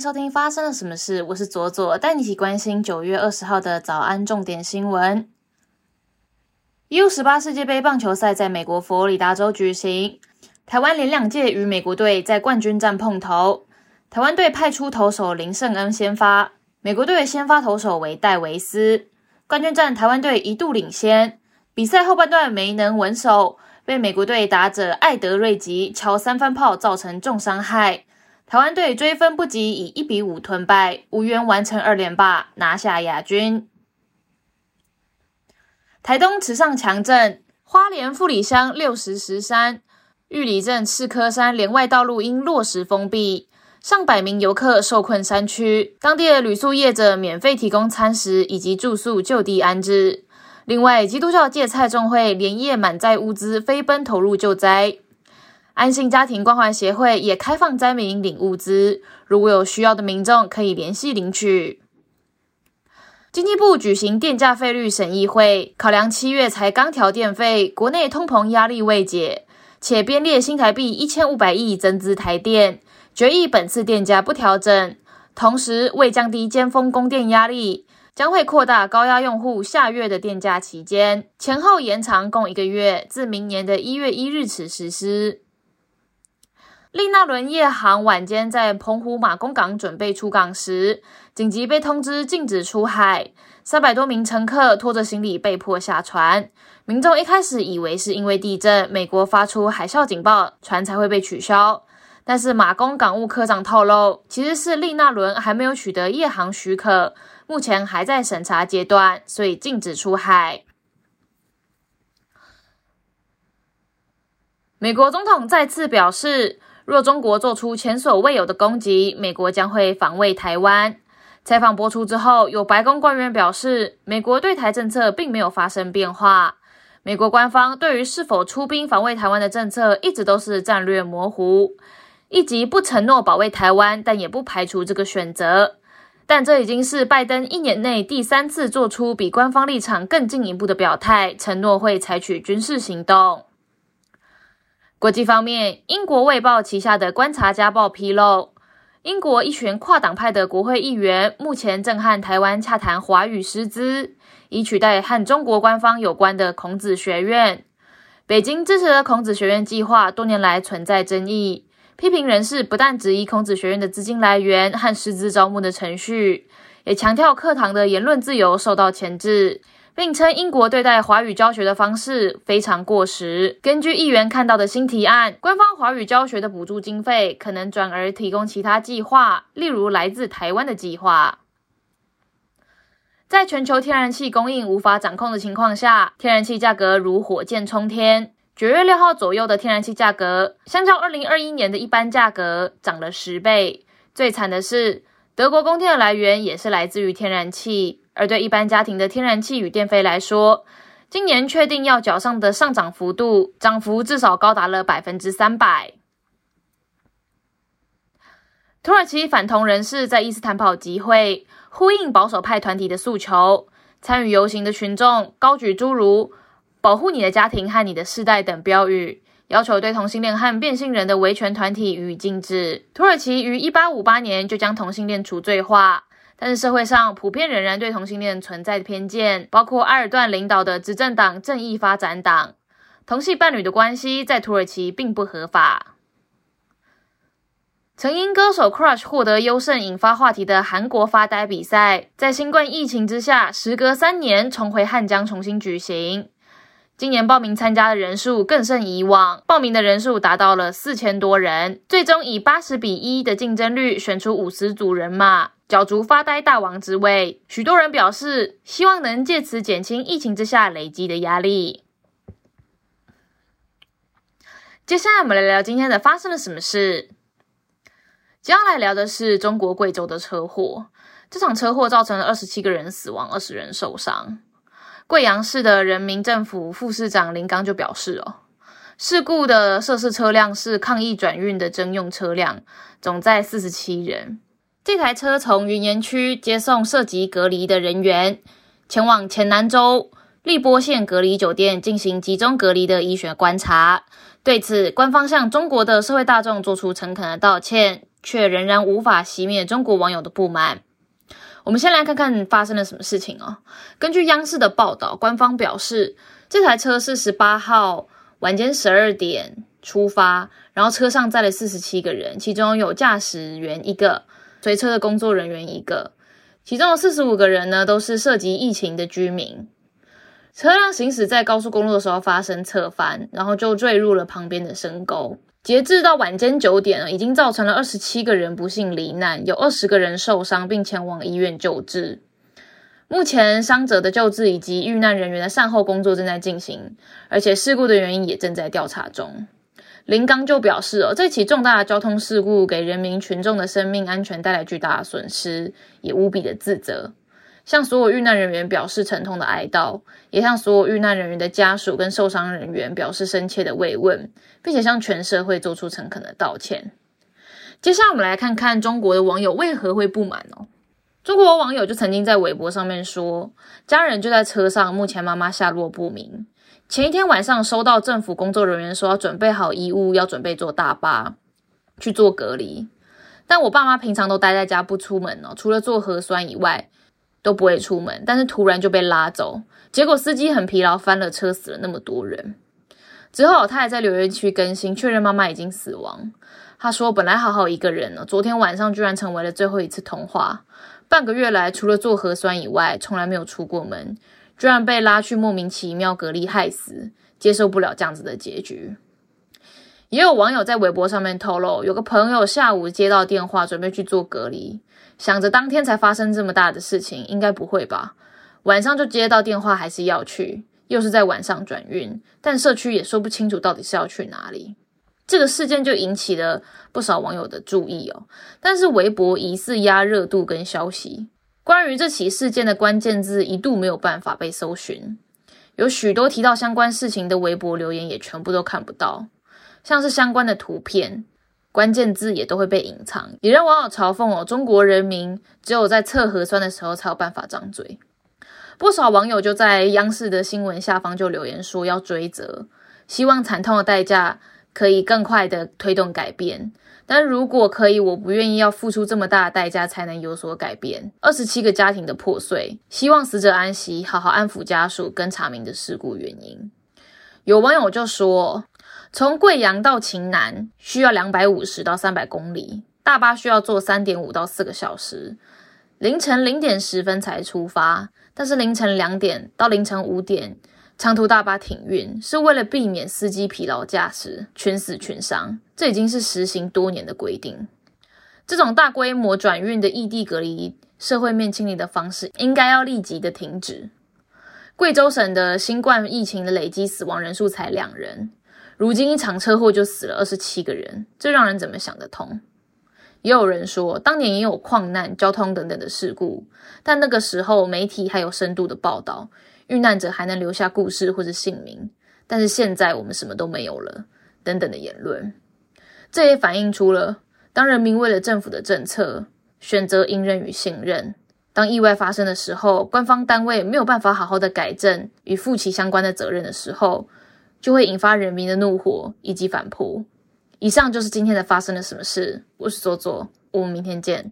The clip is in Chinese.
收听发生了什么事，我是左左，带你一起关心九月二十号的早安重点新闻。U 十八世界杯棒球赛在美国佛罗里达州举行，台湾连两届与美国队在冠军战碰头。台湾队派出投手林胜恩先发，美国队先发投手为戴维斯。冠军战台湾队一度领先，比赛后半段没能稳守，被美国队打者艾德瑞吉敲三分炮造成重伤害。台湾队追分不及，以一比五吞败，无缘完成二连霸，拿下亚军。台东池上强镇，花莲富里乡六十石山、玉里镇赤科山连外道路因落石封闭，上百名游客受困山区，当地的旅宿业者免费提供餐食以及住宿，就地安置。另外，基督教芥菜众会连夜满载物资，飞奔投入救灾。安心家庭关怀协会也开放灾民领物资，如果有需要的民众可以联系领取。经济部举行电价费率审议会，考量七月才刚调电费，国内通膨压力未解，且编列新台币一千五百亿增资台电，决议本次电价不调整。同时，为降低尖峰供电压力，将会扩大高压用户下月的电价期间，前后延长共一个月，自明年的一月一日起实施。利纳伦夜航晚间在澎湖马公港准备出港时，紧急被通知禁止出海，三百多名乘客拖着行李被迫下船。民众一开始以为是因为地震，美国发出海啸警报，船才会被取消。但是马公港务科长透露，其实是利纳伦还没有取得夜航许可，目前还在审查阶段，所以禁止出海。美国总统再次表示。若中国做出前所未有的攻击，美国将会防卫台湾。采访播出之后，有白宫官员表示，美国对台政策并没有发生变化。美国官方对于是否出兵防卫台湾的政策一直都是战略模糊，一直不承诺保卫台湾，但也不排除这个选择。但这已经是拜登一年内第三次做出比官方立场更进一步的表态，承诺会采取军事行动。国际方面，英国《卫报》旗下的《观察家报》披露，英国一群跨党派的国会议员目前正和台湾洽谈华语师资，以取代和中国官方有关的孔子学院。北京支持的孔子学院计划多年来存在争议，批评人士不但质疑孔子学院的资金来源和师资招募的程序，也强调课堂的言论自由受到钳制。并称英国对待华语教学的方式非常过时。根据议员看到的新提案，官方华语教学的补助经费可能转而提供其他计划，例如来自台湾的计划。在全球天然气供应无法掌控的情况下，天然气价格如火箭冲天。九月六号左右的天然气价格，相较二零二一年的一般价格涨了十倍。最惨的是，德国供电的来源也是来自于天然气。而对一般家庭的天然气与电费来说，今年确定要缴上的上涨幅度，涨幅至少高达了百分之三百。土耳其反同人士在伊斯坦堡集会，呼应保守派团体的诉求。参与游行的群众高举诸如“保护你的家庭和你的世代”等标语，要求对同性恋和变性人的维权团体予以禁止。土耳其于一八五八年就将同性恋除罪化。但是社会上普遍仍然对同性恋存在偏见，包括埃尔段领导的执政党正义发展党。同性伴侣的关系在土耳其并不合法。曾因歌手 Crush 获得优胜引发话题的韩国发呆比赛，在新冠疫情之下，时隔三年重回汉江重新举行。今年报名参加的人数更胜以往，报名的人数达到了四千多人，最终以八十比一的竞争率选出五十组人马。角逐发呆大王之位，许多人表示希望能借此减轻疫情之下累积的压力。接下来，我们来聊今天的发生了什么事。接下来聊的是中国贵州的车祸，这场车祸造成了二十七个人死亡，二十人受伤。贵阳市的人民政府副市长林刚就表示：“哦，事故的涉事车辆是抗疫转运的征用车辆，总载四十七人。”这台车从云岩区接送涉及隔离的人员，前往黔南州荔波县隔离酒店进行集中隔离的医学观察。对此，官方向中国的社会大众做出诚恳的道歉，却仍然无法熄灭中国网友的不满。我们先来看看发生了什么事情哦。根据央视的报道，官方表示，这台车是十八号晚间十二点出发，然后车上载了四十七个人，其中有驾驶员一个，随车的工作人员一个，其中的四十五个人呢都是涉及疫情的居民。车辆行驶在高速公路的时候发生侧翻，然后就坠入了旁边的深沟。截至到晚间九点，已经造成了二十七个人不幸罹难，有二十个人受伤，并前往医院救治。目前伤者的救治以及遇难人员的善后工作正在进行，而且事故的原因也正在调查中。林刚就表示：“哦，这起重大的交通事故给人民群众的生命安全带来巨大的损失，也无比的自责。”向所有遇难人员表示沉痛的哀悼，也向所有遇难人员的家属跟受伤人员表示深切的慰问，并且向全社会做出诚恳的道歉。接下来，我们来看看中国的网友为何会不满哦。中国网友就曾经在微博上面说，家人就在车上，目前妈妈下落不明。前一天晚上收到政府工作人员说要准备好衣物，要准备坐大巴去做隔离，但我爸妈平常都待在家不出门哦，除了做核酸以外。都不会出门，但是突然就被拉走，结果司机很疲劳，翻了车，死了那么多人。之后他还在留言区更新，确认妈妈已经死亡。他说：“本来好好一个人呢，昨天晚上居然成为了最后一次通话。半个月来，除了做核酸以外，从来没有出过门，居然被拉去莫名其妙隔离，害死，接受不了这样子的结局。”也有网友在微博上面透露，有个朋友下午接到电话，准备去做隔离。想着当天才发生这么大的事情，应该不会吧？晚上就接到电话，还是要去，又是在晚上转运，但社区也说不清楚到底是要去哪里。这个事件就引起了不少网友的注意哦。但是微博疑似压热度跟消息，关于这起事件的关键字一度没有办法被搜寻，有许多提到相关事情的微博留言也全部都看不到，像是相关的图片。关键字也都会被隐藏，也让网友嘲讽哦，中国人民只有在测核酸的时候才有办法张嘴。不少网友就在央视的新闻下方就留言说要追责，希望惨痛的代价可以更快的推动改变。但如果可以，我不愿意要付出这么大的代价才能有所改变。二十七个家庭的破碎，希望死者安息，好好安抚家属跟查明的事故原因。有网友就说。从贵阳到秦南需要两百五十到三百公里，大巴需要坐三点五到四个小时，凌晨零点十分才出发，但是凌晨两点到凌晨五点长途大巴停运，是为了避免司机疲劳驾驶全死全伤，这已经是实行多年的规定。这种大规模转运的异地隔离、社会面清理的方式，应该要立即的停止。贵州省的新冠疫情的累计死亡人数才两人。如今一场车祸就死了二十七个人，这让人怎么想得通？也有人说，当年也有矿难、交通等等的事故，但那个时候媒体还有深度的报道，遇难者还能留下故事或者姓名。但是现在我们什么都没有了，等等的言论，这也反映出了当人民为了政府的政策选择隐忍与信任，当意外发生的时候，官方单位没有办法好好的改正与负起相关的责任的时候。就会引发人民的怒火以及反扑。以上就是今天的发生了什么事。我是左左，我们明天见。